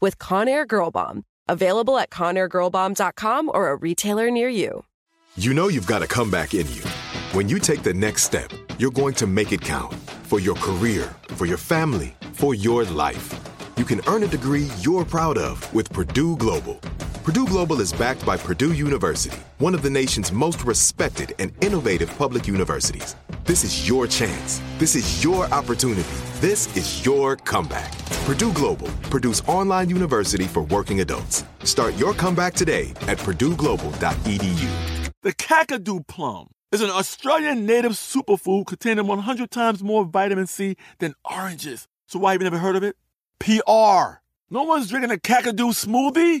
with Conair Girl Bomb. Available at ConairGirlBomb.com or a retailer near you. You know you've got a comeback in you. When you take the next step, you're going to make it count for your career, for your family, for your life. You can earn a degree you're proud of with Purdue Global. Purdue Global is backed by Purdue University, one of the nation's most respected and innovative public universities. This is your chance. This is your opportunity. This is your comeback. Purdue Global, Purdue's online university for working adults. Start your comeback today at purdueglobal.edu. The Kakadu plum is an Australian native superfood containing 100 times more vitamin C than oranges. So why have you never heard of it? PR. No one's drinking a Kakadu smoothie?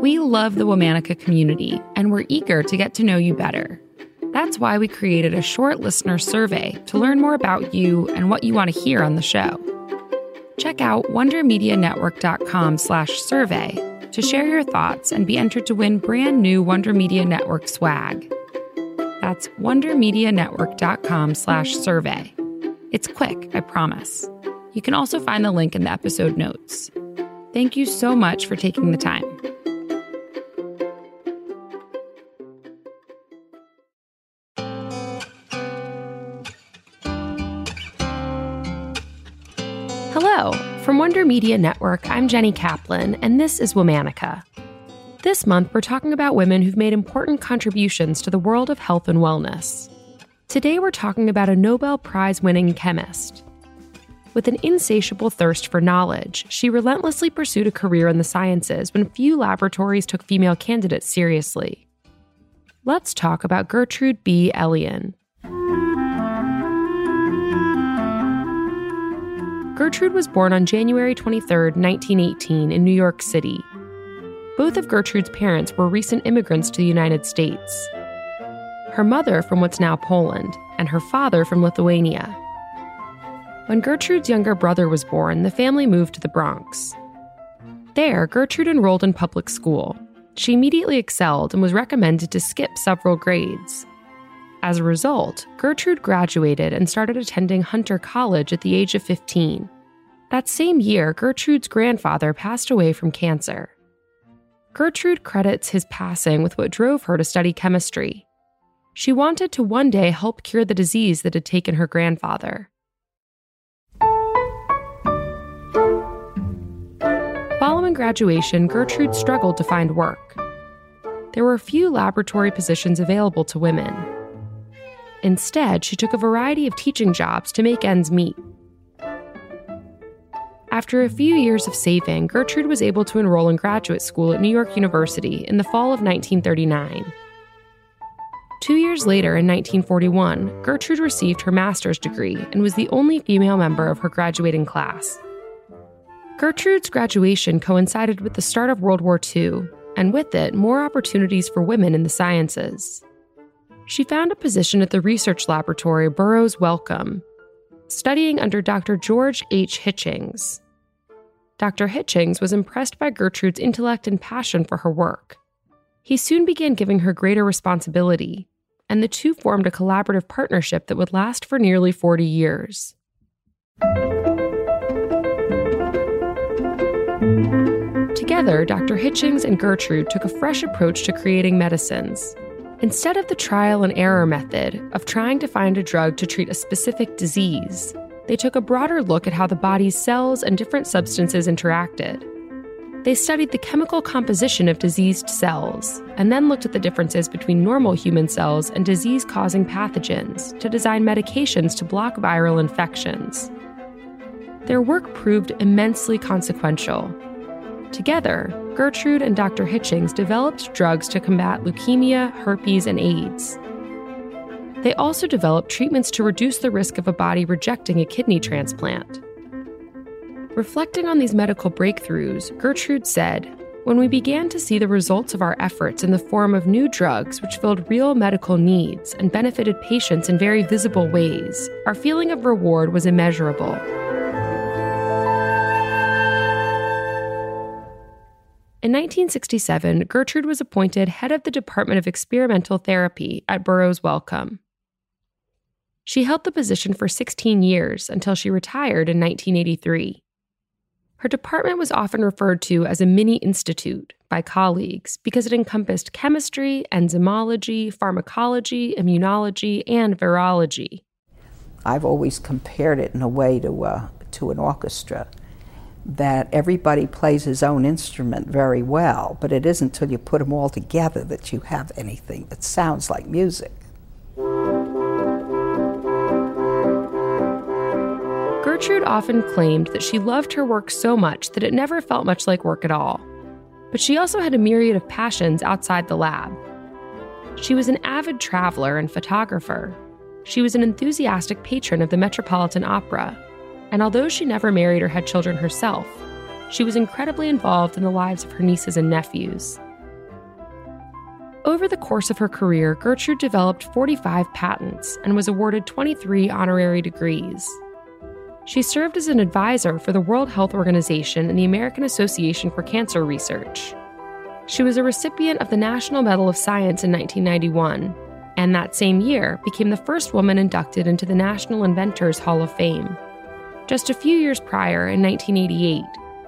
We love the Womanica community, and we're eager to get to know you better. That's why we created a short listener survey to learn more about you and what you want to hear on the show. Check out wondermedianetwork.com slash survey to share your thoughts and be entered to win brand new Wonder Media Network swag. That's wondermedianetwork.com slash survey. It's quick, I promise. You can also find the link in the episode notes. Thank you so much for taking the time. Hello. From Wonder Media Network, I'm Jenny Kaplan, and this is Womanica. This month, we're talking about women who've made important contributions to the world of health and wellness. Today, we're talking about a Nobel Prize winning chemist. With an insatiable thirst for knowledge, she relentlessly pursued a career in the sciences when few laboratories took female candidates seriously. Let's talk about Gertrude B. Elion. Gertrude was born on January 23, 1918, in New York City. Both of Gertrude's parents were recent immigrants to the United States. Her mother from what's now Poland, and her father from Lithuania. When Gertrude's younger brother was born, the family moved to the Bronx. There, Gertrude enrolled in public school. She immediately excelled and was recommended to skip several grades. As a result, Gertrude graduated and started attending Hunter College at the age of 15. That same year, Gertrude's grandfather passed away from cancer. Gertrude credits his passing with what drove her to study chemistry. She wanted to one day help cure the disease that had taken her grandfather. Following graduation, Gertrude struggled to find work. There were few laboratory positions available to women. Instead, she took a variety of teaching jobs to make ends meet. After a few years of saving, Gertrude was able to enroll in graduate school at New York University in the fall of 1939. Two years later, in 1941, Gertrude received her master's degree and was the only female member of her graduating class. Gertrude's graduation coincided with the start of World War II, and with it, more opportunities for women in the sciences she found a position at the research laboratory Burroughs Wellcome, studying under Dr. George H. Hitchings. Dr. Hitchings was impressed by Gertrude's intellect and passion for her work. He soon began giving her greater responsibility, and the two formed a collaborative partnership that would last for nearly 40 years. Together, Dr. Hitchings and Gertrude took a fresh approach to creating medicines Instead of the trial and error method of trying to find a drug to treat a specific disease, they took a broader look at how the body's cells and different substances interacted. They studied the chemical composition of diseased cells and then looked at the differences between normal human cells and disease causing pathogens to design medications to block viral infections. Their work proved immensely consequential. Together, Gertrude and Dr. Hitchings developed drugs to combat leukemia, herpes, and AIDS. They also developed treatments to reduce the risk of a body rejecting a kidney transplant. Reflecting on these medical breakthroughs, Gertrude said, When we began to see the results of our efforts in the form of new drugs which filled real medical needs and benefited patients in very visible ways, our feeling of reward was immeasurable. In 1967, Gertrude was appointed head of the Department of Experimental Therapy at Burroughs Wellcome. She held the position for 16 years until she retired in 1983. Her department was often referred to as a mini institute by colleagues because it encompassed chemistry, enzymology, pharmacology, immunology, and virology. I've always compared it in a way to, uh, to an orchestra that everybody plays his own instrument very well, but it isn't until you put them all together that you have anything that sounds like music. Gertrude often claimed that she loved her work so much that it never felt much like work at all. But she also had a myriad of passions outside the lab. She was an avid traveler and photographer. She was an enthusiastic patron of the Metropolitan Opera. And although she never married or had children herself, she was incredibly involved in the lives of her nieces and nephews. Over the course of her career, Gertrude developed 45 patents and was awarded 23 honorary degrees. She served as an advisor for the World Health Organization and the American Association for Cancer Research. She was a recipient of the National Medal of Science in 1991, and that same year became the first woman inducted into the National Inventors Hall of Fame. Just a few years prior, in 1988,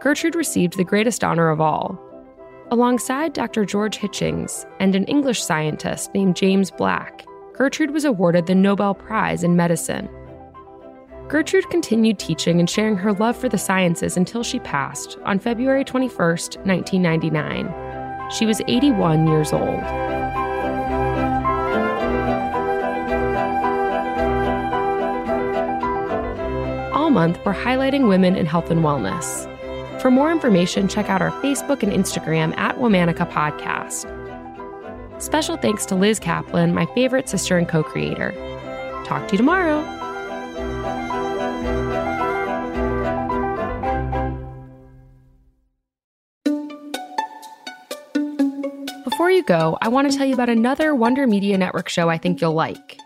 Gertrude received the greatest honor of all. Alongside Dr. George Hitchings and an English scientist named James Black, Gertrude was awarded the Nobel Prize in Medicine. Gertrude continued teaching and sharing her love for the sciences until she passed on February 21, 1999. She was 81 years old. Month, we're highlighting women in health and wellness. For more information, check out our Facebook and Instagram at Womanica Podcast. Special thanks to Liz Kaplan, my favorite sister and co creator. Talk to you tomorrow. Before you go, I want to tell you about another Wonder Media Network show I think you'll like.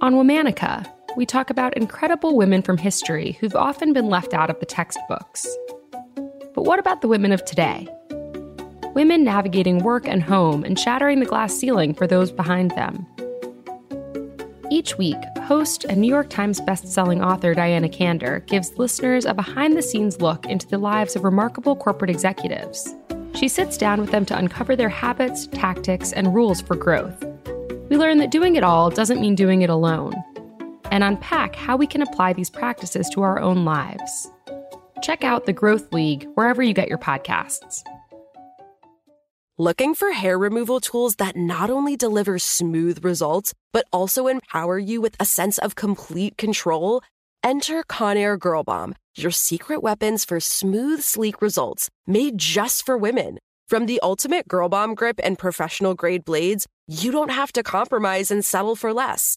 On Womanica, we talk about incredible women from history who've often been left out of the textbooks. But what about the women of today? Women navigating work and home and shattering the glass ceiling for those behind them. Each week, host and New York Times bestselling author Diana Kander gives listeners a behind the scenes look into the lives of remarkable corporate executives. She sits down with them to uncover their habits, tactics, and rules for growth. We learn that doing it all doesn't mean doing it alone, and unpack how we can apply these practices to our own lives. Check out the Growth League wherever you get your podcasts. Looking for hair removal tools that not only deliver smooth results, but also empower you with a sense of complete control? Enter Conair Girl Bomb, your secret weapons for smooth, sleek results made just for women. From the ultimate Girl Bomb grip and professional grade blades, you don't have to compromise and settle for less.